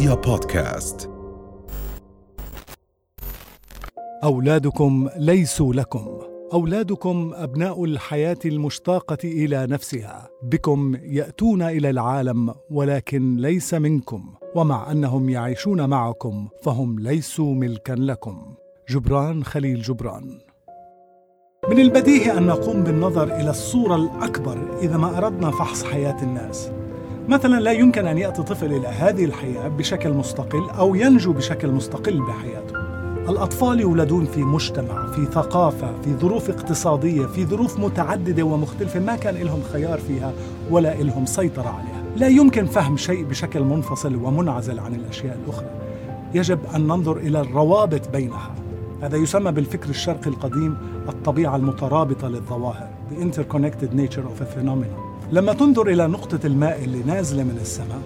رؤيا بودكاست. أولادكم ليسوا لكم. أولادكم أبناء الحياة المشتاقة إلى نفسها. بكم يأتون إلى العالم ولكن ليس منكم. ومع أنهم يعيشون معكم فهم ليسوا ملكا لكم. جبران خليل جبران. من البديهي أن نقوم بالنظر إلى الصورة الأكبر إذا ما أردنا فحص حياة الناس. مثلا لا يمكن أن يأتي طفل إلى هذه الحياة بشكل مستقل أو ينجو بشكل مستقل بحياته. الأطفال يولدون في مجتمع في ثقافة في ظروف اقتصادية في ظروف متعددة ومختلفة ما كان لهم خيار فيها ولا لهم سيطرة عليها. لا يمكن فهم شيء بشكل منفصل ومنعزل عن الأشياء الأخرى. يجب أن ننظر إلى الروابط بينها. هذا يسمى بالفكر الشرقي القديم الطبيعة المترابطة للظواهر. The interconnected nature of a phenomenon. لما تنظر إلى نقطة الماء اللي نازلة من السماء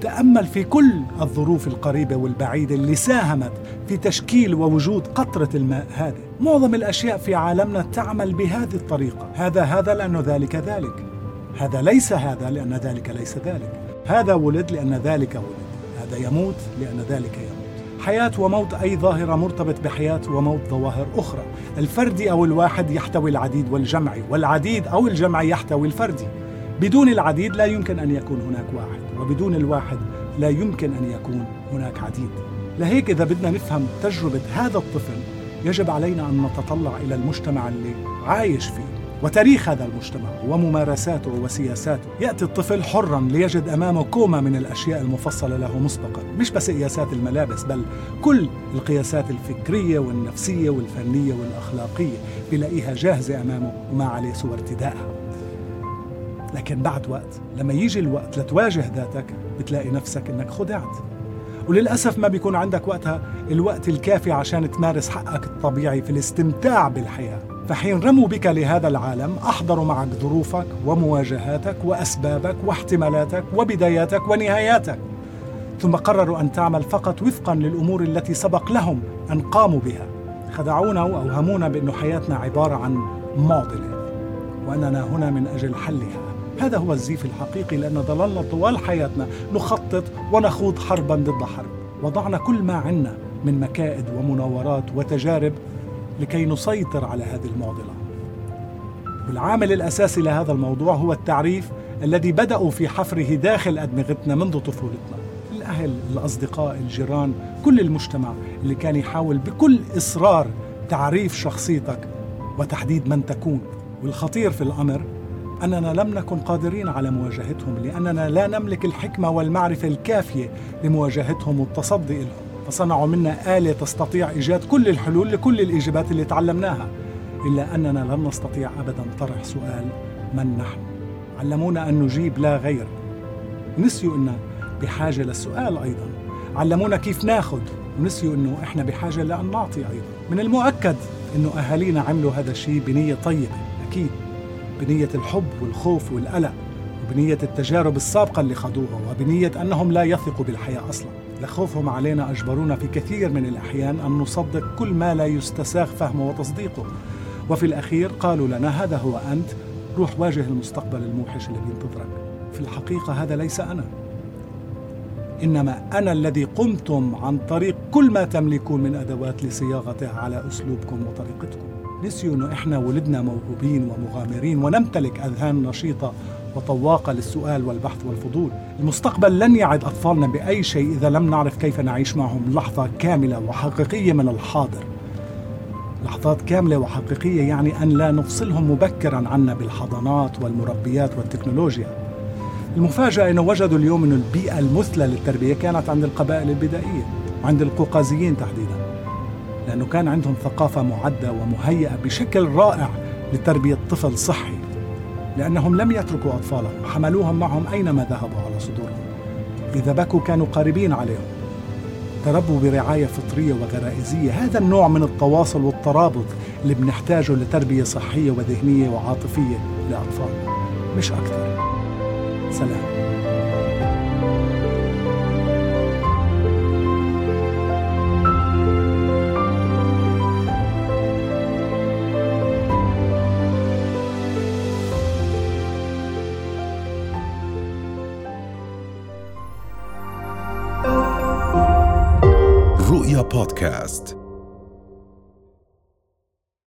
تأمل في كل الظروف القريبة والبعيدة اللي ساهمت في تشكيل ووجود قطرة الماء هذه. معظم الأشياء في عالمنا تعمل بهذه الطريقة. هذا هذا لأنه ذلك ذلك. هذا ليس هذا لأن ذلك ليس ذلك. هذا ولد لأن ذلك ولد. هذا يموت لأن ذلك يموت. حياة وموت أي ظاهرة مرتبط بحياة وموت ظواهر أخرى. الفردي أو الواحد يحتوي العديد والجمعي والعديد أو الجمعي يحتوي الفردي بدون العديد لا يمكن أن يكون هناك واحد وبدون الواحد لا يمكن أن يكون هناك عديد. لهيك إذا بدنا نفهم تجربة هذا الطفل يجب علينا أن نتطلع إلى المجتمع اللي عايش فيه. وتاريخ هذا المجتمع وممارساته وسياساته. يأتي الطفل حرا ليجد أمامه كومة من الأشياء المفصلة له مسبقا. مش بس قياسات الملابس بل كل القياسات الفكرية والنفسية والفنية والأخلاقية بلاقيها جاهزة أمامه وما عليه سوى ارتدائها لكن بعد وقت لما يجي الوقت لتواجه ذاتك بتلاقي نفسك إنك خدعت. وللأسف ما بيكون عندك وقتها الوقت الكافي عشان تمارس حقك الطبيعي في الاستمتاع بالحياة. فحين رموا بك لهذا العالم أحضروا معك ظروفك ومواجهاتك وأسبابك واحتمالاتك وبداياتك ونهاياتك. ثم قرروا أن تعمل فقط وفقا للأمور التي سبق لهم أن قاموا بها. خدعونا وأوهمونا بأن حياتنا عبارة عن معضلة وأننا هنا من أجل حلها. هذا هو الزيف الحقيقي لأن ظللنا طوال حياتنا نخطط ونخوض حربا ضد حرب. وضعنا كل ما عنا من مكائد ومناورات وتجارب لكي نسيطر على هذه المعضلة. والعامل الأساسي لهذا الموضوع هو التعريف الذي بدأوا في حفره داخل أدمغتنا منذ طفولتنا. الأهل، الأصدقاء، الجيران، كل المجتمع اللي كان يحاول بكل إصرار تعريف شخصيتك وتحديد من تكون. والخطير في الأمر أننا لم نكن قادرين على مواجهتهم لأننا لا نملك الحكمة والمعرفة الكافية لمواجهتهم والتصدي لهم فصنعوا منا آلة تستطيع إيجاد كل الحلول لكل الإجابات اللي تعلمناها. إلا أننا لم نستطيع أبدا طرح سؤال من نحن؟ علمونا أن نجيب لا غير. نسيوا أن بحاجة للسؤال أيضا. علمونا كيف ناخذ ونسيوا أنه إحنا بحاجة لأن نعطي أيضا. من المؤكد أنه أهالينا عملوا هذا الشيء بنية طيبة أكيد. بنية الحب والخوف والقلق. وبنية التجارب السابقة اللي خضوها وبنية أنهم لا يثقوا بالحياة أصلا. لخوفهم علينا أجبرونا في كثير من الأحيان أن نصدق كل ما لا يستساغ فهمه وتصديقه. وفي الأخير قالوا لنا هذا هو أنت روح واجه المستقبل الموحش اللي بينتظرك في الحقيقة هذا ليس أنا. إنما أنا الذي قمتم عن طريق كل ما تملكون من أدوات لصياغتها على أسلوبكم وطريقتكم. نسيوا انه إحنا ولدنا موهوبين ومغامرين ونمتلك أذهان نشيطة وطواقة للسؤال والبحث والفضول. المستقبل لن يعد أطفالنا بأي شيء إذا لم نعرف كيف نعيش معهم لحظة كاملة وحقيقية من الحاضر. لحظات كاملة وحقيقية يعني أن لا نفصلهم مبكرا عنا بالحضانات والمربيات والتكنولوجيا. المفاجأة إنه وجدوا اليوم إنه البيئة المثلى للتربية كانت عند القبائل البدائية وعند القوقازيين تحديدا. لأنه كان عندهم ثقافة معدة ومهيئة بشكل رائع لتربية طفل صحي لأنهم لم يتركوا أطفالهم حملوهم معهم أينما ذهبوا على صدورهم. إذا بكوا كانوا قريبين عليهم. تربوا برعاية فطرية وغرائزية. هذا النوع من التواصل والترابط اللي بنحتاجه لتربية صحية وذهنية وعاطفية لأطفالنا. مش أكثر. سلام. رؤيا بودكاست.